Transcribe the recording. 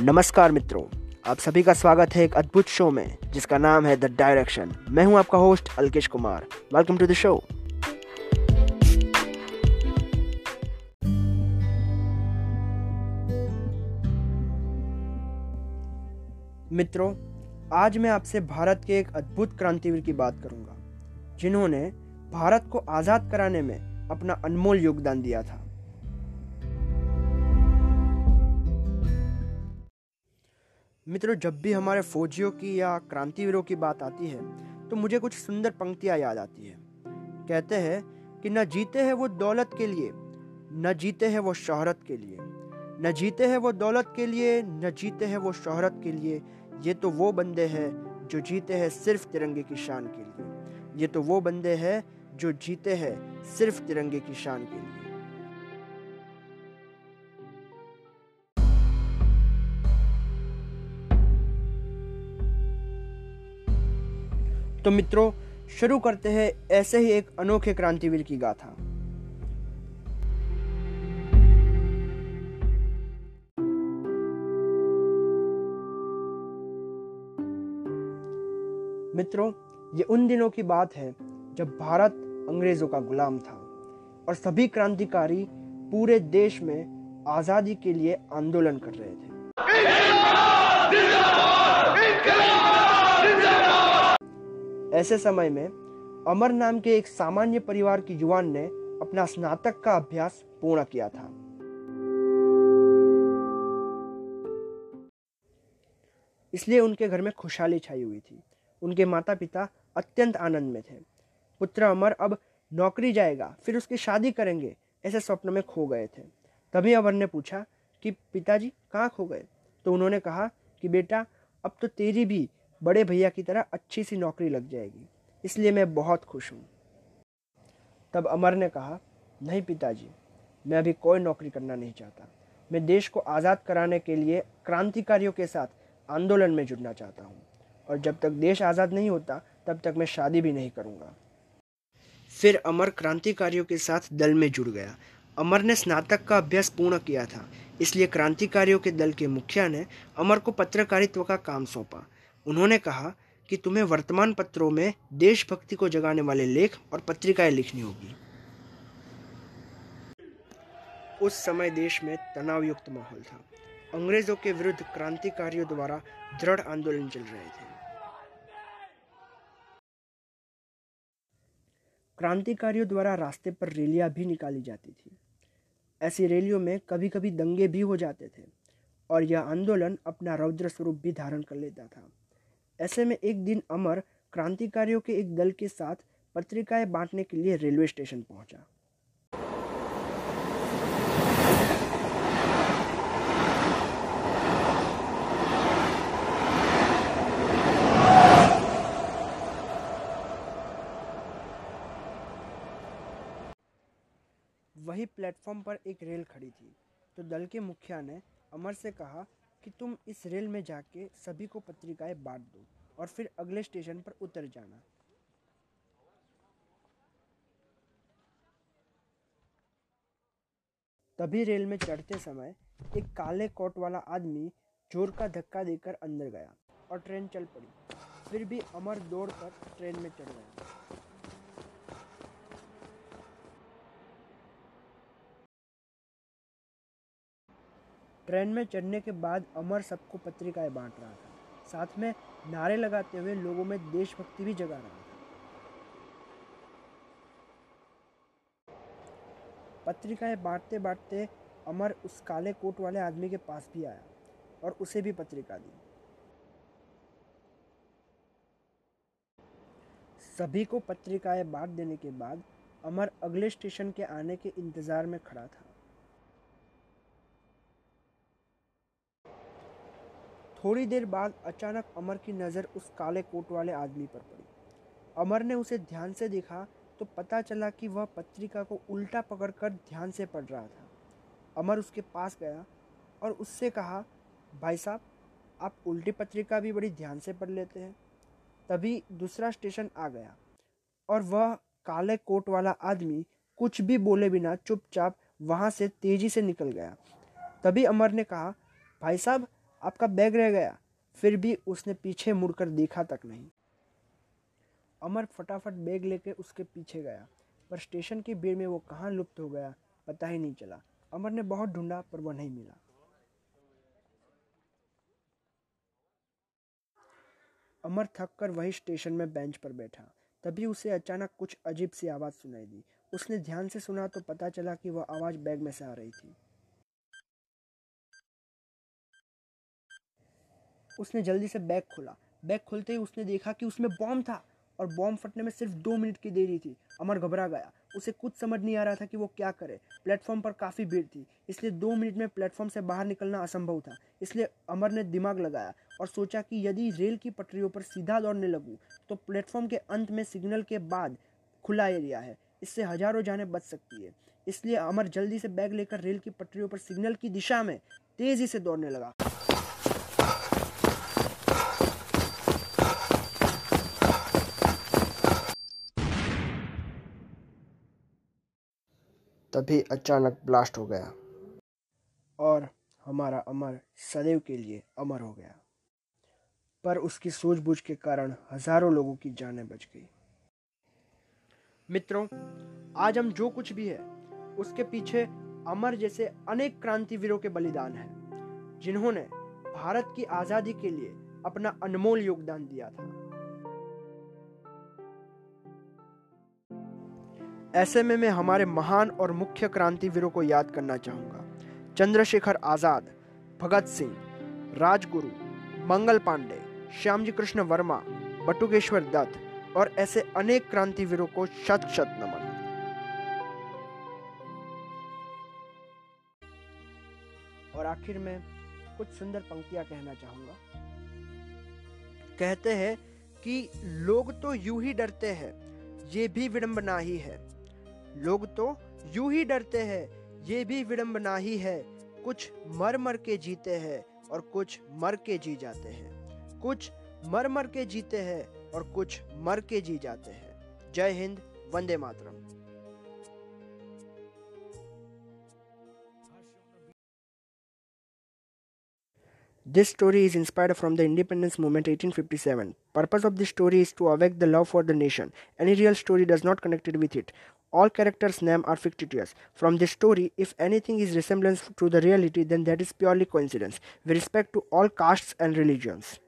नमस्कार मित्रों, आप सभी का स्वागत है एक अद्भुत शो में, जिसका नाम है द डायरेक्शन मैं हूँ आपका host Alkesh Kumar. Welcome to the show मित्रों, आज मैं आपसे भारत के एक अद्भुत क्रांतिवीर की बात करूँगा, जिन्होंने भारत को आज़ाद कराने में अपना अनमोल योगदान दिया था। मित्रों, जब भी हमारे फौजियों की या क्रांतिवीरों की बात आती है तो मुझे कुछ सुंदर पंक्तियाँ याद आती है। कहते हैं कि न जीते हैं वो दौलत के लिए, न जीते हैं वो शहरत के लिए। न जीते हैं वो दौलत के लिए, न जीते हैं वो शहरत के लिए, ये तो वो बंदे हैं जो जीते हैं सिर्फ़ तिरंगे की शान के लिए। ये तो वो बंदे हैं जो जीते हैं सिर्फ़ तिरंगे की शान के लिए। तो मित्रों, शुरू करते हैं ऐसे ही एक अनोखे क्रांतिवीर की गाथा। मित्रों, ये उन दिनों की बात है जब भारत अंग्रेज़ों का गुलाम था और सभी क्रांतिकारी पूरे देश में आज़ादी के लिए आंदोलन कर रहे थे। ऐसे समय में अमर नाम के एक सामान्य परिवार की युवान ने अपना स्नातक का अभ्यास पूर्ण किया था। इसलिए उनके घर में खुशहाली छाई हुई थी। उनके माता पिता अत्यंत आनंद में थे। पुत्र अमर अब नौकरी जाएगा, फिर उसकी शादी करेंगे, ऐसे स्वप्न में खो गए थे। तभी अमर ने पूछा कि पिताजी कहाँ खो गए? तो उन्होंने कहा कि बेटा, अब तो तेरी भी बड़े भैया की तरह अच्छी सी नौकरी लग जाएगी। इसलिए मैं बहुत खुश हूँ। तब अमर ने कहा, नहीं पिताजी, मैं अभी कोई नौकरी करना नहीं चाहता। मैं देश को आज़ाद कराने के लिए क्रांतिकारियों के साथ आंदोलन में जुड़ना चाहता हूँ। और जब तक देश आज़ाद नहीं होता, तब तक मैं शादी भी नहीं करूँगा। फिर अमर क्रांतिकारियों के साथ दल में जुड़ गया। अमर ने स्नातक का अभ्यास पूर्ण किया था। इसलिए क्रांतिकारियों के दल के मुखिया ने अमर को पत्रकारित्व का काम सौंपा। उन्होंने कहा कि तुम्हें वर्तमान पत्रों में देशभक्ति को जगाने वाले लेख और पत्रिकाएँ लिखनी होगी। उस समय देश में तनावयुक्त माहौल था। अंग्रेज़ों के विरुद्ध क्रांतिकारियों द्वारा दृढ़ आंदोलन चल रहे थे। क्रांतिकारियों द्वारा रास्ते पर रैलियाँ भी निकाली जाती थी। ऐसी रैलियों में कभी कभी दंगे भी हो जाते थे और यह आंदोलन अपना रौद्र स्वरूप भी धारण कर लेता था। ऐसे में एक दिन अमर क्रांतिकारियों के एक दल के साथ पत्रिकाएँ बांटने के लिए रेलवे स्टेशन पहुँचा। वही प्लेटफॉर्म पर एक रेल खड़ी थी। तो दल के मुखिया ने अमर से कहा कि तुम इस रेल में जाके सभी को पत्रिकाएँ बांट दो और फिर अगले स्टेशन पर उतर जाना। तभी रेल में चढ़ते समय एक काले कोट वाला आदमी ज़ोर का धक्का देकर अंदर गया और ट्रेन चल पड़ी। फिर भी अमर दौड़ कर ट्रेन में चढ़ गया। ट्रेन में चढ़ने के बाद अमर सबको पत्रिकाएँ बांट रहा था। साथ में नारे लगाते हुए लोगों में देशभक्ति भी जगा रहा था। पत्रिकाएँ बांटते बांटते अमर उस काले कोट वाले आदमी के पास भी आया और उसे भी पत्रिका दी। सभी को पत्रिकाएँ बांट देने के बाद अमर अगले स्टेशन के आने के इंतज़ार में खड़ा था। थोड़ी देर बाद अचानक अमर की नज़र उस काले कोट वाले आदमी पर पड़ी। अमर ने उसे ध्यान से देखा तो पता चला कि वह पत्रिका को उल्टा पकड़कर ध्यान से पढ़ रहा था। अमर उसके पास गया और उससे कहा, भाई साहब, आप उल्टी पत्रिका भी बड़ी ध्यान से पढ़ लेते हैं। तभी दूसरा स्टेशन आ गया और वह काले कोट वाला आदमी कुछ भी बोले बिना चुपचाप वहाँ से तेज़ी से निकल गया। तभी अमर ने कहा, भाई साहब आपका बैग रह गया। फिर भी उसने पीछे मुड़कर देखा तक नहीं। अमर फटाफट बैग लेके उसके पीछे गया, पर स्टेशन की भीड़ में वो कहाँ लुप्त हो गया पता ही नहीं चला। अमर ने बहुत ढूंढा, पर वह नहीं मिला। अमर थक कर वही स्टेशन में बेंच पर बैठा। तभी उसे अचानक कुछ अजीब सी आवाज़ सुनाई दी। उसने ध्यान से सुना तो पता चला कि वह आवाज़ बैग में से आ रही थी। उसने जल्दी से बैग खोला। बैग खोलते ही उसने देखा कि उसमें बॉम्ब था और बॉम्ब फटने में सिर्फ़ दो मिनट की देरी थी। अमर घबरा गया। उसे कुछ समझ नहीं आ रहा था कि वो क्या करे। प्लेटफॉर्म पर काफ़ी भीड़ थी, इसलिए दो मिनट में प्लेटफॉर्म से बाहर निकलना असंभव था। इसलिए अमर ने दिमाग लगाया और सोचा कि यदि रेल की पटरियों पर सीधा दौड़ने लगूँ तो प्लेटफॉर्म के अंत में सिग्नल के बाद खुला एरिया है। इससे हज़ारों जानें बच सकती है। इसलिए अमर जल्दी से बैग लेकर रेल की पटरियों पर सिग्नल की दिशा में तेज़ी से दौड़ने लगा। तभी अचानक ब्लास्ट हो गया। और हमारा अमर सदैव के लिए अमर हो गया। पर उसकी सूझबूझ के कारण हज़ारों लोगों की जानें बच गई। मित्रों, आज हम जो कुछ भी है, उसके पीछे अमर जैसे अनेक क्रांतिवीरों के बलिदान है, जिन्होंने भारत की आज़ादी के लिए अपना अनमोल योगदान दिया था। ऐसे में मैं हमारे महान और मुख्य क्रांतिवीरों को याद करना चाहूँगा। चंद्रशेखर आज़ाद, भगत सिंह, राजगुरु, मंगल पांडे, श्यामजी कृष्ण वर्मा, बटुकेश्वर दत्त और ऐसे अनेक क्रांतिवीरों को शत शत नमन। और आखिर में कुछ सुंदर पंक्तियाँ कहना चाहूँगा। कहते हैं कि लोग तो यूँ ही डरते हैं, ये भी विडंबना ही है। लोग तो यूँ ही डरते हैं ये भी विडंबना ही है कुछ मर मर के जीते हैं और कुछ मर के जी जाते हैं कुछ मर मर के जीते हैं और कुछ मर के जी जाते हैं जय Hind Vande Mataram This story is inspired from the independence movement 1857. Purpose of this story is to awake the love for the nation. Any real story does not connect it with it. All characters' names are fictitious. From this story, if anything is resemblance to the reality, then that is purely coincidence. We respect to all castes and religions.